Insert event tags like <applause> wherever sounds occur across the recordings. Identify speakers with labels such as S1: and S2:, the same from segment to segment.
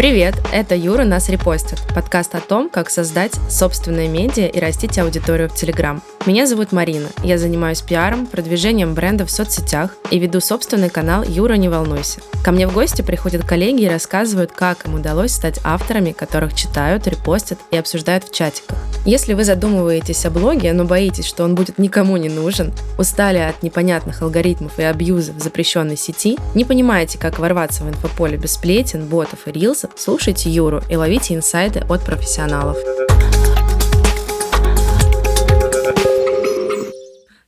S1: Привет, это Юра «Нас репостит» – подкаст о том, как создать собственное медиа и растить аудиторию в Телеграм. Меня зовут Марина, я занимаюсь пиаром, продвижением бренда в соцсетях и веду собственный канал «Юра, не волнуйся». Ко мне в гости приходят коллеги и рассказывают, как им удалось стать авторами, которых читают, репостят и обсуждают в чатиках. Если вы задумываетесь о блоге, но боитесь, что он будет никому не нужен, устали от непонятных алгоритмов и абьюза в запрещенной сети, не понимаете, как ворваться в инфополе без сплетен, ботов и рилсов, слушайте Юру и ловите инсайды от профессионалов.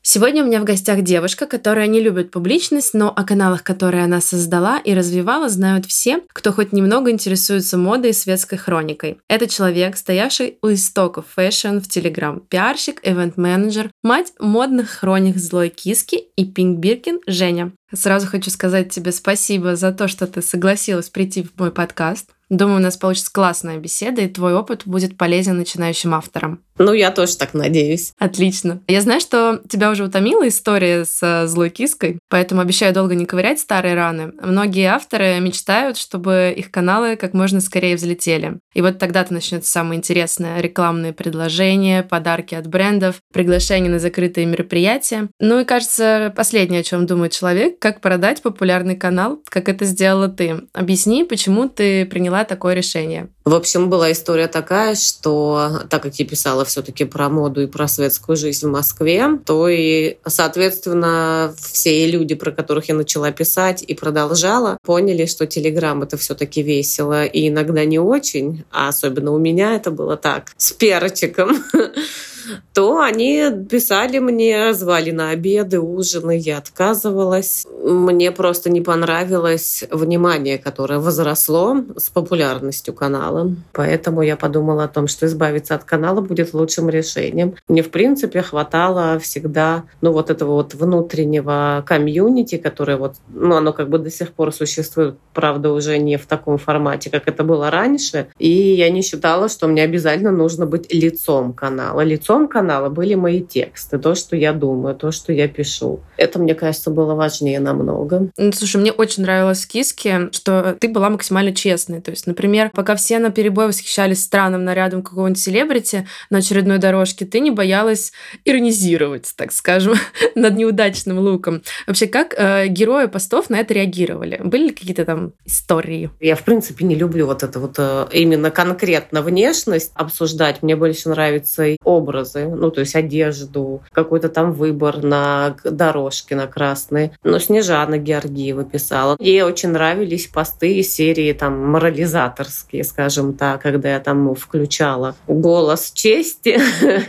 S1: Сегодня у меня в гостях девушка, которая не любит публичность, но о каналах, которые она создала и развивала, знают все, кто хоть немного интересуется модой и светской хроникой. Это человек, стоявший у истоков fashion в Телеграм, пиарщик, ивент-менеджер, мать модных хроник злой киски и Pink Birkin Женя. Сразу хочу сказать тебе спасибо за то, что ты согласилась прийти в мой подкаст. Думаю, у нас получится классная беседа, и твой опыт будет полезен начинающим авторам.
S2: Ну, я тоже так надеюсь.
S1: Отлично. Я знаю, что тебя уже утомила история с э, злой киской, поэтому обещаю долго не ковырять старые раны. Многие авторы мечтают, чтобы их каналы как можно скорее взлетели. И вот тогда-то начнется самое интересное. Рекламные предложения, подарки от брендов, приглашения на закрытые мероприятия. Ну и, кажется, последнее, о чем думает человек, как продать популярный канал, как это сделала ты. Объясни, почему ты приняла такое решение.
S2: В общем, была история такая, что так как я писала все-таки про моду и про светскую жизнь в Москве, то и, соответственно, все люди, про которых я начала писать и продолжала, поняли, что Телеграм — это все-таки весело и иногда не очень, а особенно у меня это было так, с перчиком. <laughs> то они писали мне, звали на обеды, ужины, я отказывалась. Мне просто не понравилось внимание, которое возросло с популярностью канала. Поэтому я подумала о том, что избавиться от канала будет лучшим решением. Мне, в принципе, хватало всегда, ну, вот этого вот внутреннего комьюнити, которое вот, ну, оно как бы до сих пор существует, правда, уже не в таком формате, как это было раньше. И я не считала, что мне обязательно нужно быть лицом канала. Лицом лицом канала были мои тексты, то, что я думаю, то, что я пишу. Это, мне кажется, было важнее намного.
S1: Ну, слушай, мне очень нравилось в Киске, что ты была максимально честной. То есть, например, пока все на перебой восхищались странным нарядом какого-нибудь селебрити на очередной дорожке, ты не боялась иронизировать, так скажем, <laughs> над неудачным луком. Вообще, как э, герои постов на это реагировали? Были ли какие-то там истории?
S2: Я, в принципе, не люблю вот это вот э, именно конкретно внешность обсуждать. Мне больше нравится образ образы, ну, то есть одежду, какой-то там выбор на дорожке на красной. Но Снежана Георгиева писала. Ей очень нравились посты из серии там морализаторские, скажем так, когда я там включала голос чести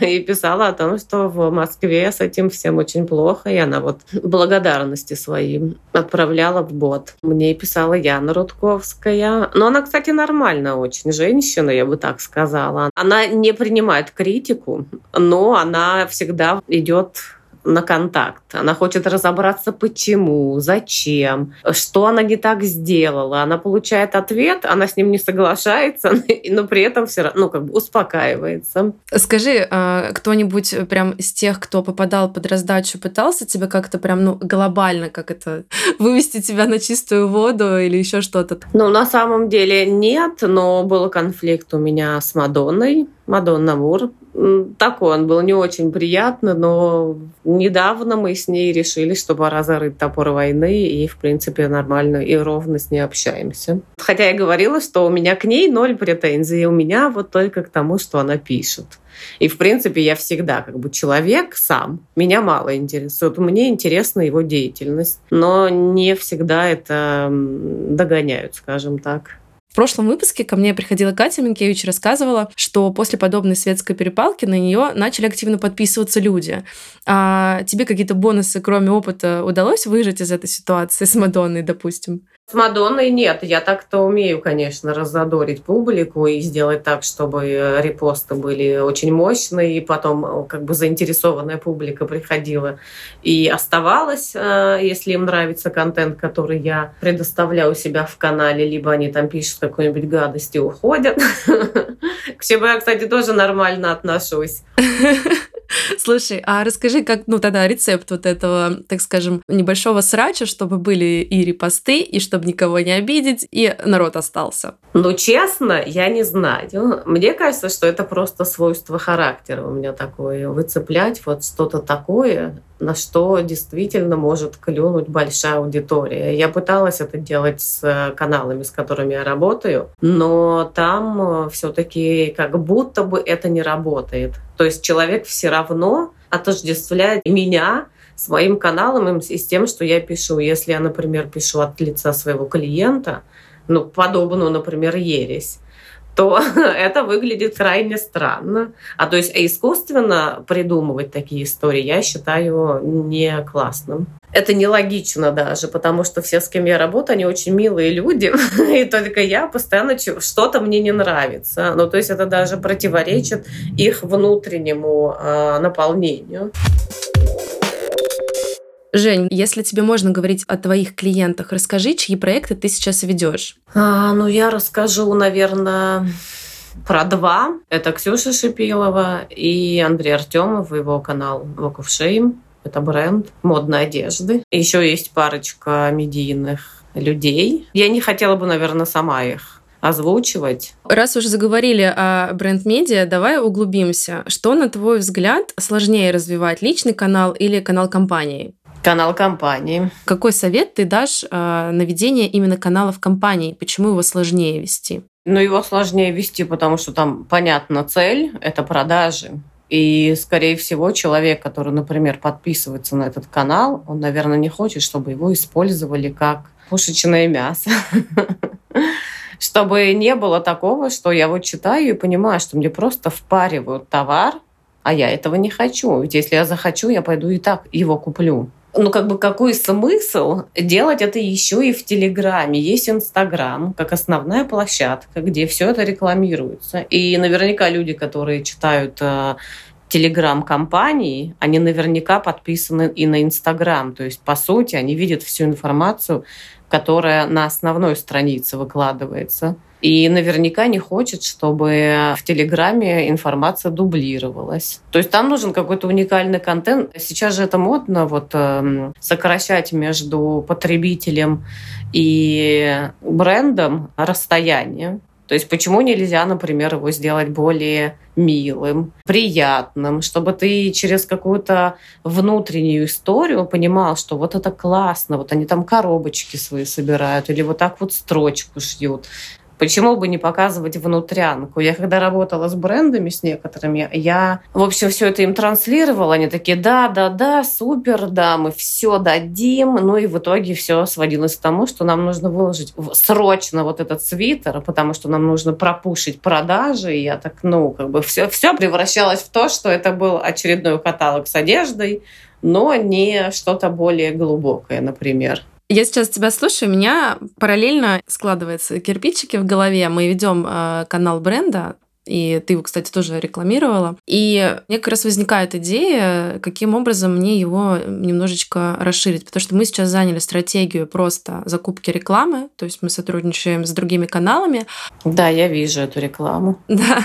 S2: <laughs> и писала о том, что в Москве с этим всем очень плохо, и она вот благодарности своим отправляла в бот. Мне писала Яна Рудковская. Но она, кстати, нормальная очень женщина, я бы так сказала. Она не принимает критику, но она всегда идет на контакт. Она хочет разобраться, почему, зачем, что она не так сделала. Она получает ответ, она с ним не соглашается, <laughs> но при этом все равно ну, как бы успокаивается.
S1: Скажи, а кто-нибудь прям из тех, кто попадал под раздачу, пытался тебя как-то прям ну, глобально как это <laughs> вывести тебя на чистую воду или еще что-то?
S2: Ну, на самом деле нет, но был конфликт у меня с Мадонной. Мадонна Мур. Такой он был не очень приятный, но недавно мы с ней решили, что пора зарыть топор войны, и, в принципе, нормально и ровно с ней общаемся. Хотя я говорила, что у меня к ней ноль претензий, у меня вот только к тому, что она пишет. И, в принципе, я всегда как бы человек сам. Меня мало интересует. Мне интересна его деятельность. Но не всегда это догоняют, скажем так.
S1: В прошлом выпуске ко мне приходила Катя Минкевич, рассказывала, что после подобной светской перепалки на нее начали активно подписываться люди. А тебе какие-то бонусы, кроме опыта, удалось выжить из этой ситуации с Мадонной, допустим?
S2: С Мадонной нет. Я так-то умею, конечно, разодорить публику и сделать так, чтобы репосты были очень мощные, и потом э, как бы заинтересованная публика приходила и оставалась, э, если им нравится контент, который я предоставляю у себя в канале, либо они там пишут какую-нибудь гадость и уходят. <laughs> К чему я, кстати, тоже нормально отношусь. <laughs> <laughs>
S1: Слушай, а расскажи, как, ну, тогда рецепт вот этого, так скажем, небольшого срача, чтобы были и репосты, и чтобы никого не обидеть, и народ остался.
S2: Ну, честно, я не знаю. Мне кажется, что это просто свойство характера у меня такое. Выцеплять вот что-то такое, на что действительно может клюнуть большая аудитория. Я пыталась это делать с каналами, с которыми я работаю, но там э, все-таки как будто бы это не работает. То есть человек все равно отождествляет меня с моим каналом и с тем, что я пишу. Если я, например, пишу от лица своего клиента, ну, подобную, например, ересь, то <laughs> это выглядит крайне странно. А то есть искусственно придумывать такие истории я считаю не классным. Это нелогично даже, потому что все, с кем я работаю, они очень милые люди, <laughs> и только я постоянно что-то мне не нравится. Ну, то есть это даже противоречит их внутреннему э, наполнению.
S1: Жень, если тебе можно говорить о твоих клиентах, расскажи, чьи проекты ты сейчас ведешь.
S2: А, ну, я расскажу, наверное, про два. Это Ксюша Шипилова и Андрей Артемов, его канал Walk of Shame. Это бренд модной одежды. Еще есть парочка медийных людей. Я не хотела бы, наверное, сама их озвучивать.
S1: Раз уж заговорили о бренд-медиа, давай углубимся. Что, на твой взгляд, сложнее развивать, личный канал или канал компании?
S2: Канал компании.
S1: Какой совет ты дашь э, на ведение именно каналов компании? Почему его сложнее вести?
S2: Ну, его сложнее вести, потому что там, понятна цель – это продажи. И, скорее всего, человек, который, например, подписывается на этот канал, он, наверное, не хочет, чтобы его использовали как пушечное мясо. <laughs> Чтобы не было такого, что я вот читаю и понимаю, что мне просто впаривают товар, а я этого не хочу. Ведь если я захочу, я пойду и так его куплю ну, как бы какой смысл делать это еще и в Телеграме? Есть Инстаграм как основная площадка, где все это рекламируется. И наверняка люди, которые читают э, телеграм-компании, они наверняка подписаны и на Инстаграм. То есть, по сути, они видят всю информацию, которая на основной странице выкладывается. И наверняка не хочет, чтобы в Телеграме информация дублировалась. То есть там нужен какой-то уникальный контент. Сейчас же это модно вот э, сокращать между потребителем и брендом расстояние. То есть почему нельзя, например, его сделать более милым, приятным, чтобы ты через какую-то внутреннюю историю понимал, что вот это классно, вот они там коробочки свои собирают или вот так вот строчку шьют. Почему бы не показывать внутрянку? Я когда работала с брендами, с некоторыми, я, в общем, все это им транслировала. Они такие, да, да, да, супер, да, мы все дадим. Ну и в итоге все сводилось к тому, что нам нужно выложить срочно вот этот свитер, потому что нам нужно пропушить продажи. И я так, ну, как бы все, все превращалось в то, что это был очередной каталог с одеждой, но не что-то более глубокое, например.
S1: Я сейчас тебя слушаю, у меня параллельно складываются кирпичики в голове. Мы ведем э, канал бренда, и ты его, кстати, тоже рекламировала. И мне как раз возникает идея, каким образом мне его немножечко расширить. Потому что мы сейчас заняли стратегию просто закупки рекламы, то есть мы сотрудничаем с другими каналами.
S2: Да, я вижу эту рекламу. <laughs>
S1: Да,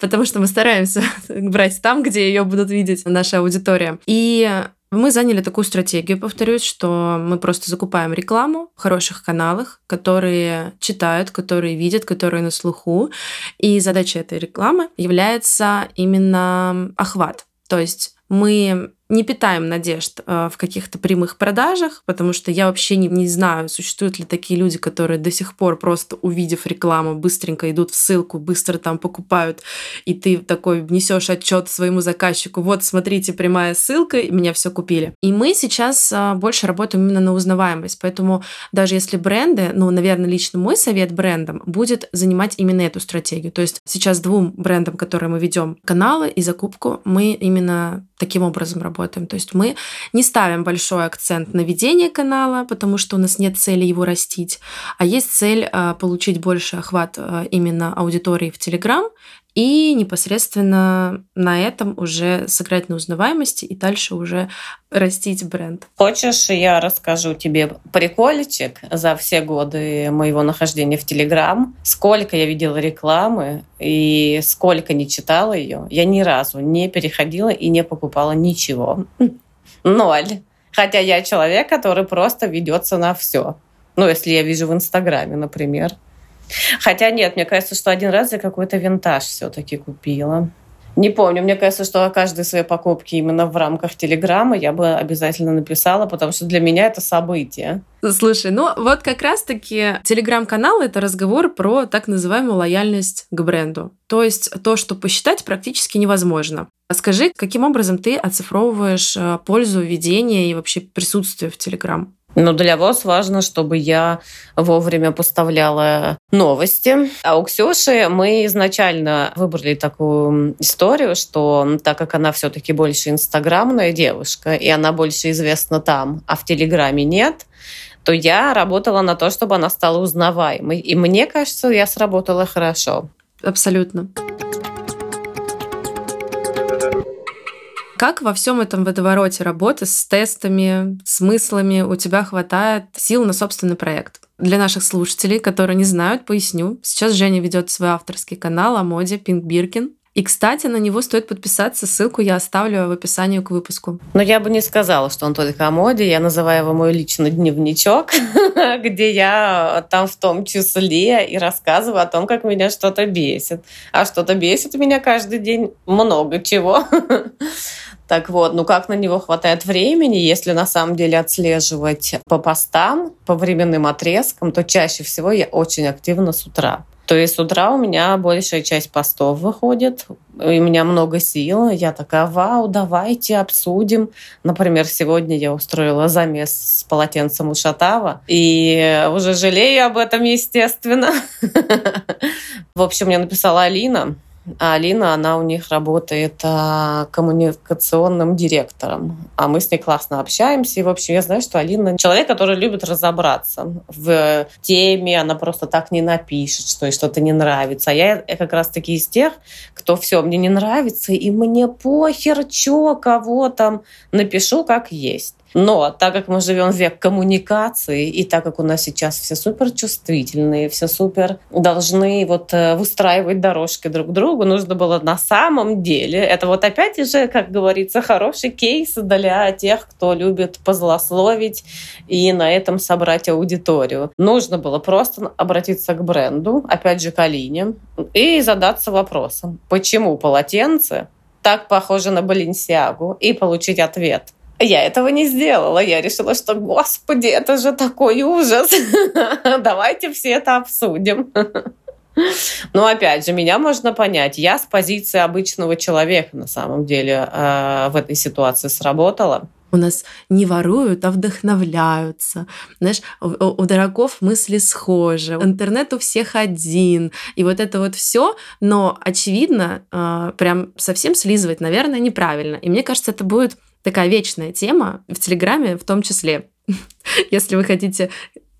S1: потому что мы стараемся <laughs> брать там, где ее будут видеть наша аудитория. И мы заняли такую стратегию, повторюсь, что мы просто закупаем рекламу в хороших каналах, которые читают, которые видят, которые на слуху. И задача этой рекламы является именно охват. То есть мы не питаем надежд э, в каких-то прямых продажах, потому что я вообще не, не знаю, существуют ли такие люди, которые до сих пор просто увидев рекламу, быстренько идут в ссылку, быстро там покупают, и ты такой внесешь отчет своему заказчику, вот смотрите, прямая ссылка, и меня все купили. И мы сейчас э, больше работаем именно на узнаваемость, поэтому даже если бренды, ну, наверное, лично мой совет брендам будет занимать именно эту стратегию. То есть сейчас двум брендам, которые мы ведем каналы и закупку, мы именно таким образом работаем работаем. То есть мы не ставим большой акцент на ведение канала, потому что у нас нет цели его растить, а есть цель а, получить больше охват а, именно аудитории в Телеграм и непосредственно на этом уже сыграть на узнаваемости и дальше уже растить бренд.
S2: Хочешь, я расскажу тебе прикольчик за все годы моего нахождения в Телеграм, сколько я видела рекламы и сколько не читала ее, я ни разу не переходила и не покупала ничего. <laughs> Ноль. Хотя я человек, который просто ведется на все. Ну, если я вижу в Инстаграме, например. Хотя нет, мне кажется, что один раз я какой-то винтаж все-таки купила. Не помню, мне кажется, что о каждой своей покупке именно в рамках Телеграма я бы обязательно написала, потому что для меня это событие.
S1: Слушай, ну вот как раз-таки Телеграм-канал — это разговор про так называемую лояльность к бренду. То есть то, что посчитать практически невозможно. Скажи, каким образом ты оцифровываешь э, пользу ведения и вообще присутствия в Телеграм?
S2: Но для вас важно, чтобы я вовремя поставляла новости. А у Ксюши мы изначально выбрали такую историю, что так как она все-таки больше инстаграмная девушка, и она больше известна там, а в Телеграме нет, то я работала на то, чтобы она стала узнаваемой. И мне кажется, я сработала хорошо.
S1: Абсолютно. Как во всем этом водовороте работы с тестами, смыслами у тебя хватает сил на собственный проект? Для наших слушателей, которые не знают, поясню. Сейчас Женя ведет свой авторский канал о моде Pink Birkin. И, кстати, на него стоит подписаться. Ссылку я оставлю в описании к выпуску.
S2: Но я бы не сказала, что он только о моде. Я называю его мой личный дневничок, <laughs> где я там в том числе и рассказываю о том, как меня что-то бесит. А что-то бесит меня каждый день много чего. <laughs> Так вот, ну как на него хватает времени, если на самом деле отслеживать по постам, по временным отрезкам, то чаще всего я очень активна с утра. То есть с утра у меня большая часть постов выходит, у меня много сил, я такая, вау, давайте обсудим. Например, сегодня я устроила замес с полотенцем у Шатава, и уже жалею об этом, естественно. <laughs> В общем, мне написала Алина, а Алина, она у них работает а, коммуникационным директором. А мы с ней классно общаемся. И, в общем, я знаю, что Алина человек, который любит разобраться в теме. Она просто так не напишет, что ей что-то не нравится. А я, я как раз-таки из тех, кто все мне не нравится, и мне похер, что, кого там напишу, как есть. Но так как мы живем в век коммуникации, и так как у нас сейчас все супер чувствительные, все супер должны вот э, выстраивать дорожки друг к другу, нужно было на самом деле, это вот опять же, как говорится, хороший кейс для тех, кто любит позлословить и на этом собрать аудиторию. Нужно было просто обратиться к бренду, опять же к Алине, и задаться вопросом, почему полотенце так похоже на Баленсиагу, и получить ответ – я этого не сделала. Я решила, что, господи, это же такой ужас. <laughs> Давайте все это обсудим. <laughs> Но опять же, меня можно понять. Я с позиции обычного человека на самом деле э, в этой ситуации сработала.
S1: У нас не воруют, а вдохновляются. Знаешь, у, у дураков мысли схожи. Интернет у всех один. И вот это вот все. Но, очевидно, э, прям совсем слизывать, наверное, неправильно. И мне кажется, это будет такая вечная тема в Телеграме в том числе. <laughs> Если вы хотите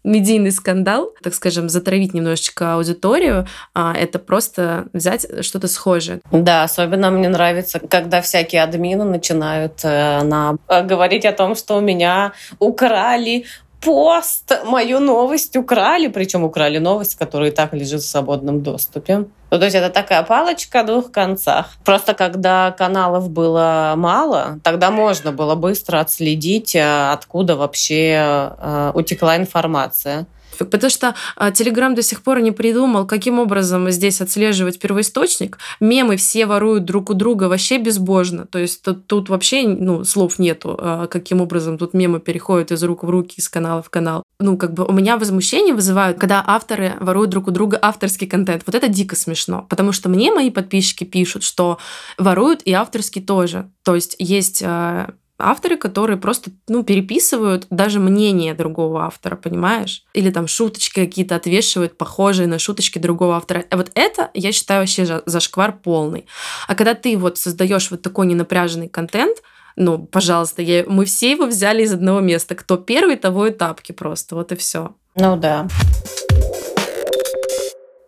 S1: медийный скандал, так скажем, затравить немножечко аудиторию, а, это просто взять что-то схожее.
S2: Да, особенно мне нравится, когда всякие админы начинают э, на, э, говорить о том, что у меня украли пост, мою новость украли, причем украли новость, которая и так лежит в свободном доступе. Ну, то есть это такая палочка о двух концах. Просто когда каналов было мало, тогда можно было быстро отследить, э, откуда вообще э, утекла информация.
S1: Потому что Telegram до сих пор не придумал, каким образом здесь отслеживать первоисточник. Мемы все воруют друг у друга вообще безбожно. То есть тут, тут вообще ну, слов нету, а, каким образом тут мемы переходят из рук в руки, из канала в канал. Ну, как бы у меня возмущение вызывают, когда авторы воруют друг у друга авторский контент. Вот это дико смешно. Потому что мне мои подписчики пишут, что воруют и авторский тоже. То есть есть а, авторы, которые просто, ну, переписывают даже мнение другого автора, понимаешь? Или там шуточки какие-то отвешивают, похожие на шуточки другого автора. А вот это, я считаю, вообще зашквар полный. А когда ты вот создаешь вот такой ненапряженный контент, ну, пожалуйста, я, мы все его взяли из одного места. Кто первый, того и тапки просто. Вот и все.
S2: Ну да.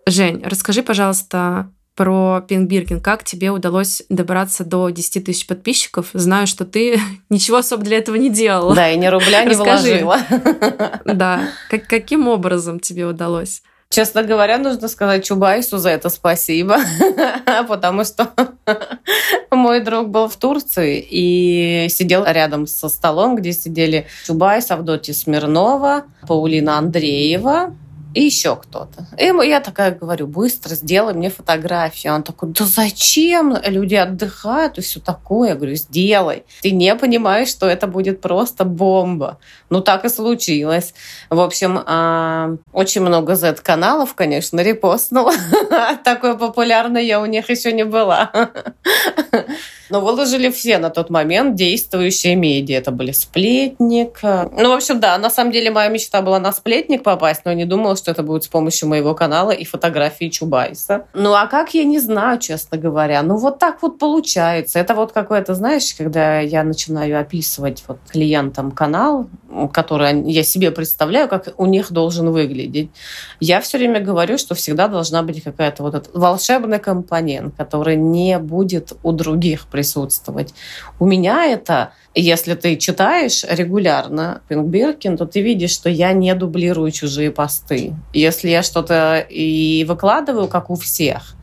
S1: Жень, расскажи, пожалуйста, про Биркин. Как тебе удалось добраться до 10 тысяч подписчиков? Знаю, что ты <laughs> ничего особо для этого не делала.
S2: Да, и ни рубля не
S1: Расскажи.
S2: вложила.
S1: Да. Как, каким образом тебе удалось?
S2: Честно говоря, нужно сказать Чубайсу за это спасибо, <laughs> потому что <laughs> мой друг был в Турции и сидел рядом со столом, где сидели Чубайс, Авдотья Смирнова, Паулина Андреева, и еще кто-то. И я такая говорю, быстро сделай мне фотографию. Он такой, да зачем? Люди отдыхают и все такое. Я говорю, сделай. Ты не понимаешь, что это будет просто бомба. Ну, так и случилось. В общем, а, очень много Z-каналов, конечно, репостнула. <laughs> Такой популярной я у них еще не была. <laughs> Но выложили все на тот момент действующие медиа. Это были «Сплетник». Ну, в общем, да, на самом деле моя мечта была на «Сплетник» попасть, но не думала, что это будет с помощью моего канала и фотографии Чубайса. Ну, а как, я не знаю, честно говоря. Ну, вот так вот получается. Это вот какое-то, знаешь, когда я начинаю описывать вот клиентам канал, который я себе представляю, как у них должен выглядеть. Я все время говорю, что всегда должна быть какая-то вот этот волшебный компонент, который не будет у других присутствовать. У меня это, если ты читаешь регулярно Пинк Биркин, то ты видишь, что я не дублирую чужие посты. Если я что-то и выкладываю, как у всех,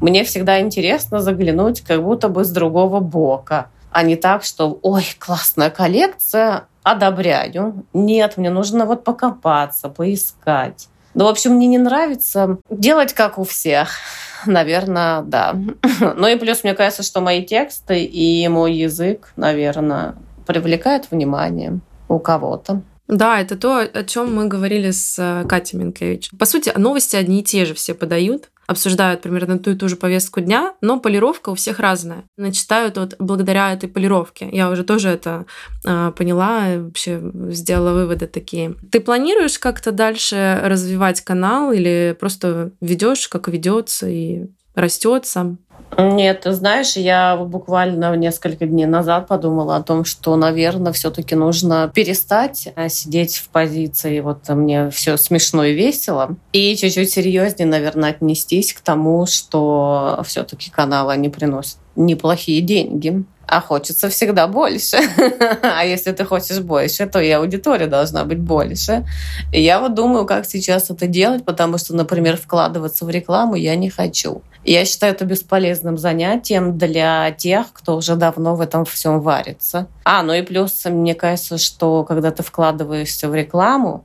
S2: мне всегда интересно заглянуть как будто бы с другого бока, а не так, что «Ой, классная коллекция, одобряю». Нет, мне нужно вот покопаться, поискать. Ну, в общем, мне не нравится делать как у всех. <laughs> Наверное, да. <laughs> Ну и плюс, мне кажется, что мои тексты и мой язык, наверное, привлекают внимание у кого-то.
S1: Да, это то, о чем мы говорили с э, Катей Минкевич. По сути, новости одни и те же все подают, обсуждают примерно ту и ту же повестку дня, но полировка у всех разная. Начитают вот благодаря этой полировке. Я уже тоже это э, поняла, вообще сделала выводы такие. Ты планируешь как-то дальше развивать канал или просто ведешь, как ведется и растет сам?
S2: Нет, ты знаешь, я буквально несколько дней назад подумала о том, что, наверное, все-таки нужно перестать э, сидеть в позиции вот мне все смешно и весело, и чуть-чуть серьезнее, наверное, отнестись к тому, что все-таки каналы не приносят неплохие деньги а хочется всегда больше. <laughs> а если ты хочешь больше, то и аудитория должна быть больше. И я вот думаю, как сейчас это делать, потому что, например, вкладываться в рекламу я не хочу. Я считаю это бесполезным занятием для тех, кто уже давно в этом всем варится. А, ну и плюс, мне кажется, что когда ты вкладываешься в рекламу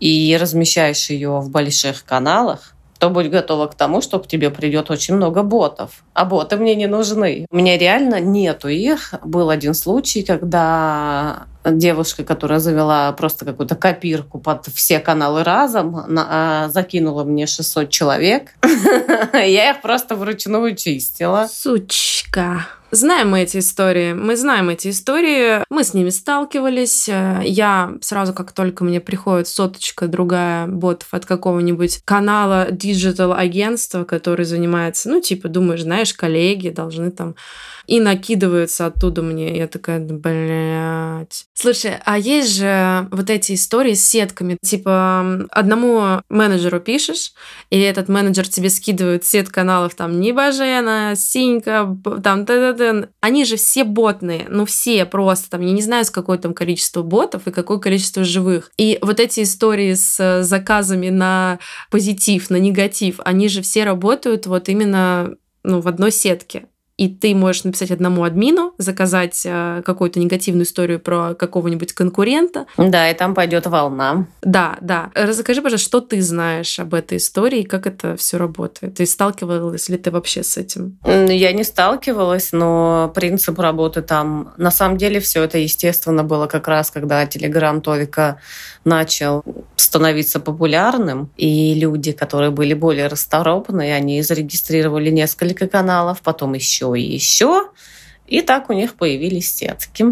S2: и размещаешь ее в больших каналах, то будь готова к тому, что к тебе придет очень много ботов. А боты мне не нужны. У меня реально нету их. Был один случай, когда девушка, которая завела просто какую-то копирку под все каналы разом, на, а, закинула мне 600 человек. <laughs> Я их просто вручную чистила.
S1: Сучка. Знаем мы эти истории, мы знаем эти истории, мы с ними сталкивались. Я сразу, как только мне приходит соточка другая ботов от какого-нибудь канала digital агентства, который занимается, ну, типа, думаешь, знаешь, коллеги должны там и накидываются оттуда мне. Я такая, блядь. Слушай, а есть же вот эти истории с сетками. Типа, одному менеджеру пишешь, и этот менеджер тебе скидывает сет каналов там Небожена, Синька, там т, -т, -т. Они же все ботные, ну все просто там, я не знаю, с какое там количество ботов и какое количество живых. И вот эти истории с заказами на позитив, на негатив, они же все работают вот именно ну, в одной сетке и ты можешь написать одному админу, заказать э, какую-то негативную историю про какого-нибудь конкурента.
S2: Да, и там пойдет волна.
S1: Да, да. Расскажи, пожалуйста, что ты знаешь об этой истории, как это все работает? Ты сталкивалась ли ты вообще с этим?
S2: Я не сталкивалась, но принцип работы там... На самом деле все это, естественно, было как раз, когда Telegram только начал становиться популярным, и люди, которые были более расторопные, они зарегистрировали несколько каналов, потом еще и еще, и так у них появились сетки.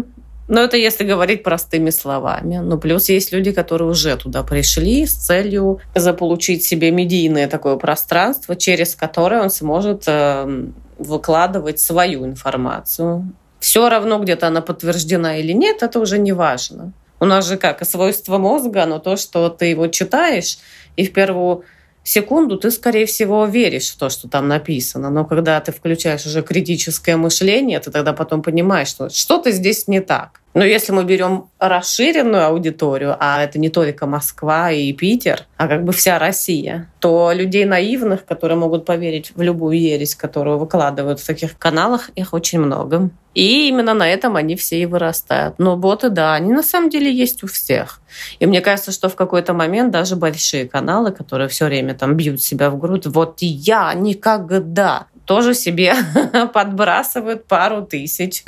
S2: Но это если говорить простыми словами. Ну, плюс есть люди, которые уже туда пришли с целью заполучить себе медийное такое пространство, через которое он сможет э, выкладывать свою информацию. Все равно, где-то она подтверждена или нет, это уже не важно. У нас же как, свойство мозга, но то, что ты его читаешь, и в первую секунду ты, скорее всего, веришь в то, что там написано. Но когда ты включаешь уже критическое мышление, ты тогда потом понимаешь, что что-то здесь не так. Но если мы берем расширенную аудиторию, а это не только Москва и Питер, а как бы вся Россия, то людей наивных, которые могут поверить в любую ересь, которую выкладывают в таких каналах, их очень много. И именно на этом они все и вырастают. Но боты, да, они на самом деле есть у всех. И мне кажется, что в какой-то момент даже большие каналы, которые все время там бьют себя в грудь, вот я никогда, тоже себе <laughs> подбрасывают пару тысяч.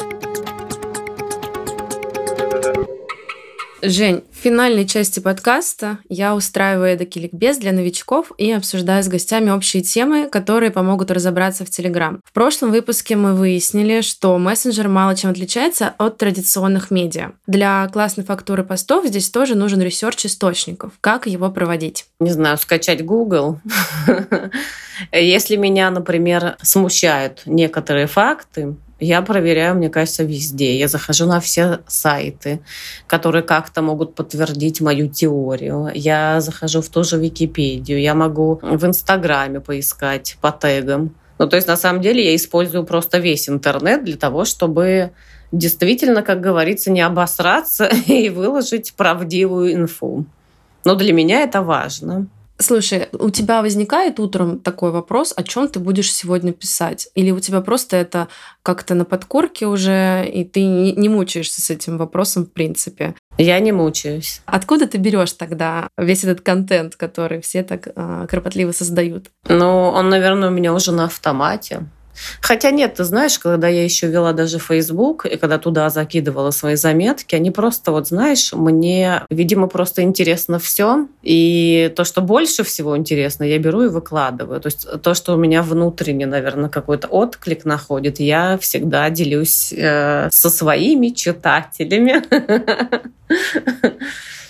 S1: Жень, в финальной части подкаста я устраиваю эдакий ликбез для новичков и обсуждаю с гостями общие темы, которые помогут разобраться в Телеграм. В прошлом выпуске мы выяснили, что мессенджер мало чем отличается от традиционных медиа. Для классной фактуры постов здесь тоже нужен research источников. Как его проводить?
S2: Не знаю, скачать Google. <laughs> Если меня, например, смущают некоторые факты, я проверяю, мне кажется, везде. Я захожу на все сайты, которые как-то могут подтвердить мою теорию. Я захожу в ту же Википедию. Я могу в Инстаграме поискать по тегам. Ну, то есть, на самом деле, я использую просто весь интернет для того, чтобы действительно, как говорится, не обосраться <laughs> и выложить правдивую инфу. Но для меня это важно.
S1: Слушай, у тебя возникает утром такой вопрос, о чем ты будешь сегодня писать? Или у тебя просто это как-то на подкорке уже, и ты не мучаешься с этим вопросом в принципе?
S2: Я не мучаюсь.
S1: Откуда ты берешь тогда весь этот контент, который все так э, кропотливо создают?
S2: Ну, он, наверное, у меня уже на автомате. Хотя нет, ты знаешь, когда я еще вела даже Facebook, и когда туда закидывала свои заметки, они просто, вот знаешь, мне, видимо, просто интересно все. И то, что больше всего интересно, я беру и выкладываю. То есть то, что у меня внутренне, наверное, какой-то отклик находит, я всегда делюсь э, со своими читателями. <laughs>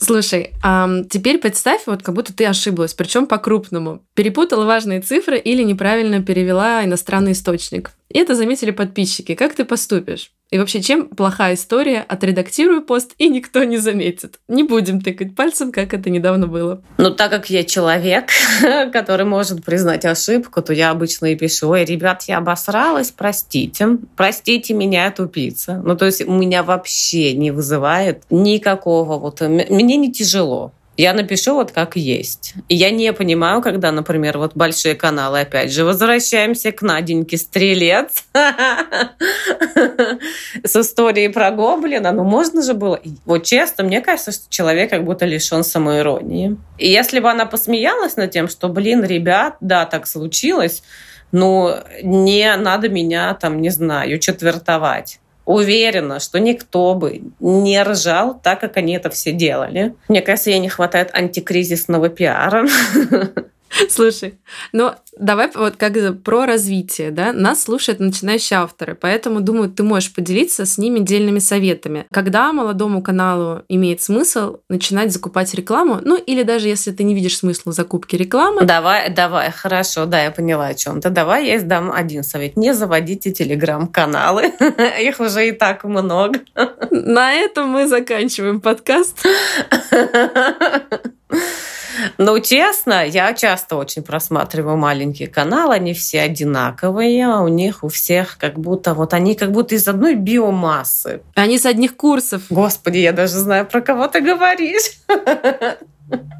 S1: Слушай, а теперь представь, вот как будто ты ошиблась, причем по-крупному. Перепутала важные цифры или неправильно перевела иностранный источник. И это заметили подписчики. Как ты поступишь? И вообще, чем плохая история? Отредактирую пост, и никто не заметит. Не будем тыкать пальцем, как это недавно было.
S2: Ну, так как я человек, <laughs> который может признать ошибку, то я обычно и пишу, ой, ребят, я обосралась, простите. Простите меня, тупица. Ну, то есть меня вообще не вызывает никакого вот... Мне не тяжело я напишу вот как есть. И я не понимаю, когда, например, вот большие каналы, опять же, возвращаемся к Наденьке Стрелец <laughs> с историей про гоблина. Ну, можно же было... Вот честно, мне кажется, что человек как будто лишен самоиронии. И если бы она посмеялась над тем, что, блин, ребят, да, так случилось, но не надо меня там, не знаю, четвертовать уверена, что никто бы не ржал так, как они это все делали. Мне кажется, ей не хватает антикризисного пиара. <laughs> <laughs>
S1: Слушай, ну давай вот как про развитие, да? Нас слушают начинающие авторы, поэтому, думаю, ты можешь поделиться с ними дельными советами. Когда молодому каналу имеет смысл начинать закупать рекламу, ну или даже если ты не видишь смысла в закупке рекламы.
S2: Давай, давай, хорошо, да, я поняла о чем то Давай я дам один совет. Не заводите телеграм-каналы. <laughs> Их уже и так много.
S1: На этом мы заканчиваем подкаст. <laughs>
S2: Ну, честно, я часто очень просматриваю маленькие каналы, они все одинаковые, а у них у всех как будто вот они как будто из одной биомассы.
S1: Они с одних курсов.
S2: Господи, я даже знаю, про кого ты говоришь. <laughs>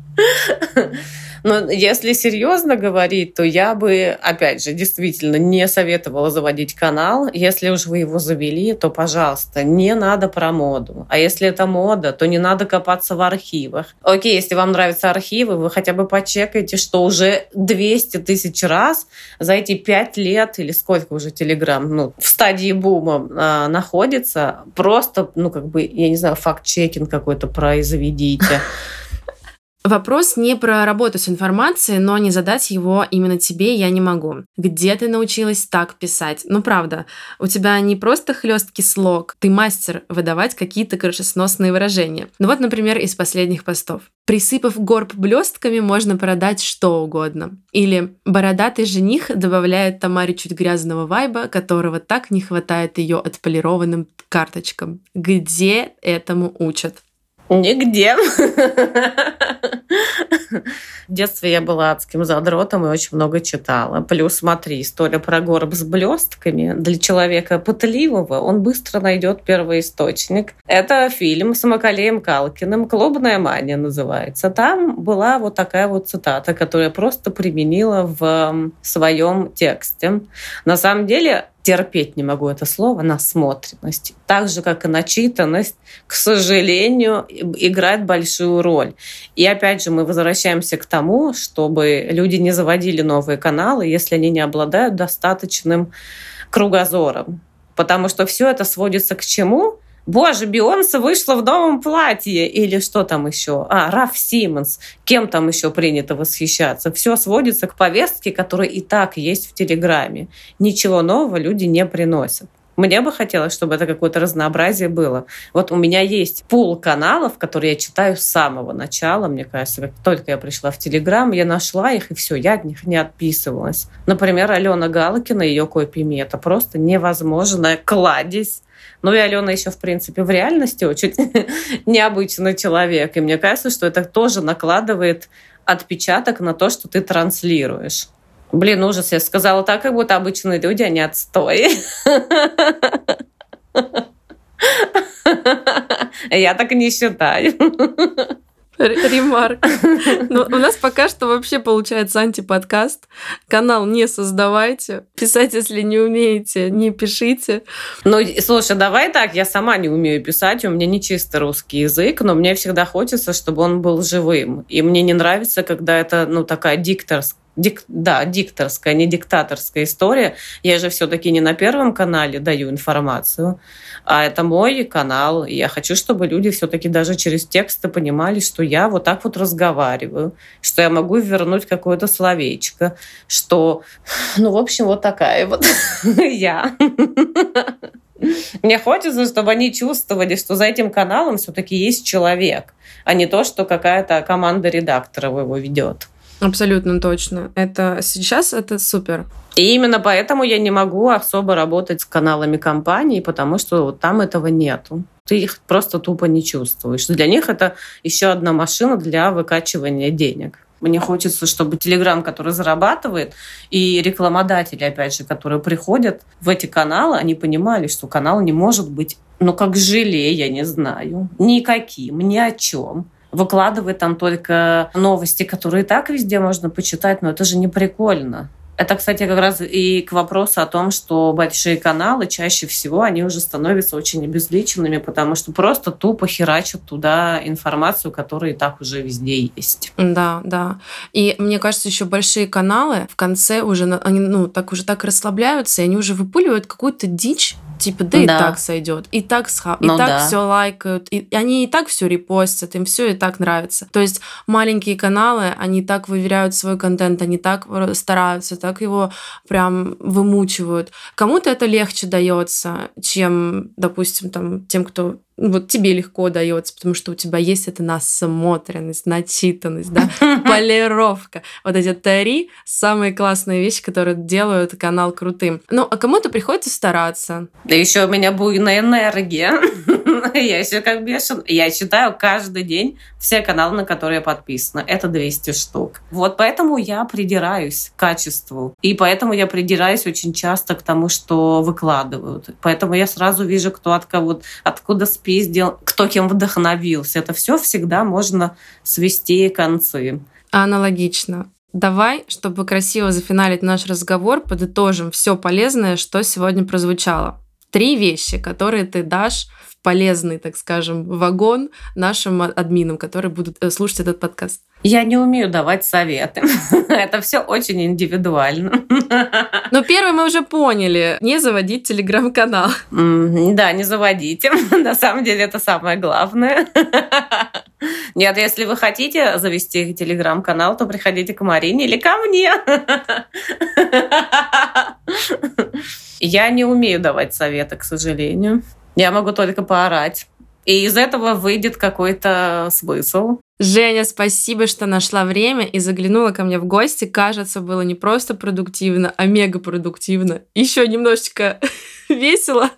S2: Но если серьезно говорить, то я бы, опять же, действительно не советовала заводить канал. Если уж вы его завели, то, пожалуйста, не надо про моду. А если это мода, то не надо копаться в архивах. Окей, если вам нравятся архивы, вы хотя бы почекайте, что уже 200 тысяч раз за эти 5 лет или сколько уже Телеграм ну, в стадии бума э, находится. Просто, ну, как бы, я не знаю, факт-чекинг какой-то произведите.
S1: Вопрос не про работу с информацией, но не задать его именно тебе я не могу. Где ты научилась так писать? Ну, правда, у тебя не просто хлесткий слог, ты мастер выдавать какие-то крышесносные выражения. Ну вот, например, из последних постов. Присыпав горб блестками, можно продать что угодно. Или бородатый жених добавляет Тамаре чуть грязного вайба, которого так не хватает ее отполированным карточкам. Где этому учат?
S2: Нигде. В детстве я была адским задротом и очень много читала. Плюс, смотри, история про горб с блестками. Для человека пытливого он быстро найдет первый источник. Это фильм с Макалеем Калкиным «Клубная мания» называется. Там была вот такая вот цитата, которую я просто применила в своем тексте. На самом деле, терпеть не могу это слово, насмотренность. Так же, как и начитанность, к сожалению, играет большую роль. И опять же, мы возвращаемся к тому, чтобы люди не заводили новые каналы, если они не обладают достаточным кругозором. Потому что все это сводится к чему? Боже, Бионса вышла в новом платье. Или что там еще? А, Раф Симмонс. Кем там еще принято восхищаться? Все сводится к повестке, которая и так есть в Телеграме. Ничего нового люди не приносят. Мне бы хотелось, чтобы это какое-то разнообразие было. Вот у меня есть пул каналов, которые я читаю с самого начала. Мне кажется, как только я пришла в Телеграм, я нашла их, и все, я от них не отписывалась. Например, Алена Галкина и ее Копими. Это просто невозможная кладезь ну и Алена еще, в принципе, в реальности очень <laughs> необычный человек. И мне кажется, что это тоже накладывает отпечаток на то, что ты транслируешь. Блин, ужас, я сказала так, как будто обычные люди, они отстой. Я так не считаю.
S1: Ремарк. Ну, у нас пока что вообще получается антиподкаст. Канал не создавайте. Писать, если не умеете, не пишите.
S2: Ну, слушай, давай так, я сама не умею писать, у меня не чисто русский язык, но мне всегда хочется, чтобы он был живым. И мне не нравится, когда это, ну, такая дикторская дик, да, дикторская, не диктаторская история. Я же все-таки не на Первом канале даю информацию, а это мой канал. И я хочу, чтобы люди все-таки даже через тексты понимали, что я вот так вот разговариваю, что я могу вернуть какое-то словечко, что, ну, в общем, вот такая вот <laughs> я. Мне хочется, чтобы они чувствовали, что за этим каналом все-таки есть человек, а не то, что какая-то команда редакторов его ведет.
S1: Абсолютно точно. Это сейчас это супер.
S2: И именно поэтому я не могу особо работать с каналами компаний, потому что вот там этого нету. Ты их просто тупо не чувствуешь. Для них это еще одна машина для выкачивания денег. Мне хочется, чтобы Телеграм, который зарабатывает, и рекламодатели, опять же, которые приходят в эти каналы, они понимали, что канал не может быть, ну, как желе, я не знаю, никаким, ни о чем выкладывает там только новости, которые так везде можно почитать, но это же не прикольно. Это, кстати, как раз и к вопросу о том, что большие каналы чаще всего они уже становятся очень обезличенными, потому что просто тупо херачат туда информацию, которая и так уже везде есть.
S1: Да, да. И мне кажется, еще большие каналы в конце уже они ну так уже так расслабляются, и они уже выпыливают какую-то дичь Типа, да, да. и так сойдет, и так, сха... ну, и так да. все лайкают, и они и так все репостят, им все и так нравится. То есть маленькие каналы, они так выверяют свой контент, они так стараются, так его прям вымучивают. Кому-то это легче дается, чем, допустим, там, тем, кто вот тебе легко дается, потому что у тебя есть эта насмотренность, начитанность, да, <laughs> полировка. Вот эти три самые классные вещи, которые делают канал крутым. Ну, а кому-то приходится стараться.
S2: Да еще у меня буйная энергия. <laughs> Я еще как бешен. Я читаю каждый день все каналы, на которые я подписана. Это 200 штук. Вот поэтому я придираюсь к качеству. И поэтому я придираюсь очень часто к тому, что выкладывают. Поэтому я сразу вижу, кто от кого, откуда спиздил, кто кем вдохновился. Это все всегда можно свести концы.
S1: Аналогично. Давай, чтобы красиво зафиналить наш разговор, подытожим все полезное, что сегодня прозвучало. Три вещи, которые ты дашь в полезный, так скажем, вагон нашим админам, которые будут э, слушать этот подкаст.
S2: Я не умею давать советы. <laughs> Это все очень индивидуально. <laughs>
S1: Но первый мы уже поняли. Не заводить телеграм-канал.
S2: Да, не заводите. <laughs> На самом деле это самое главное. Нет, если вы хотите завести телеграм-канал, то приходите к Марине или ко мне. Я не умею давать советы, к сожалению. Я могу только поорать. И из этого выйдет какой-то смысл.
S1: Женя, спасибо, что нашла время и заглянула ко мне в гости. Кажется, было не просто продуктивно, а мега продуктивно. Еще немножечко <laughs> весело.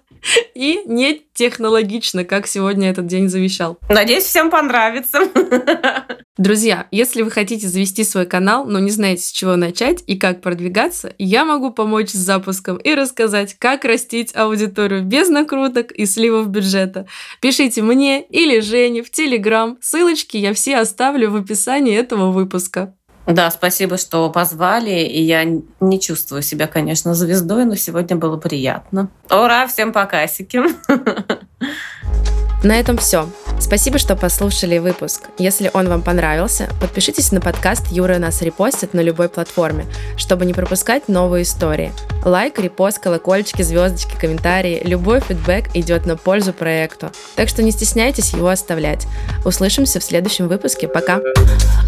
S1: и не технологично, как сегодня этот день завещал.
S2: Надеюсь, всем понравится. <laughs>
S1: Друзья, если вы хотите завести свой канал, но не знаете, с чего начать и как продвигаться, я могу помочь с запуском и рассказать, как растить аудиторию без накруток и сливов бюджета. Пишите мне или Жене в Телеграм. Ссылочки я все оставлю в описании этого выпуска.
S2: Да, спасибо, что позвали. И я не чувствую себя, конечно, звездой, но сегодня было приятно. Ура, всем покасики. <laughs>
S1: На этом все. Спасибо, что послушали выпуск. Если он вам понравился, подпишитесь на подкаст Юра нас репостит на любой платформе, чтобы не пропускать новые истории. Лайк, репост, колокольчики, звездочки, комментарии, любой фидбэк идет на пользу проекту. Так что не стесняйтесь его оставлять. Услышимся в следующем выпуске. Пока! Пока!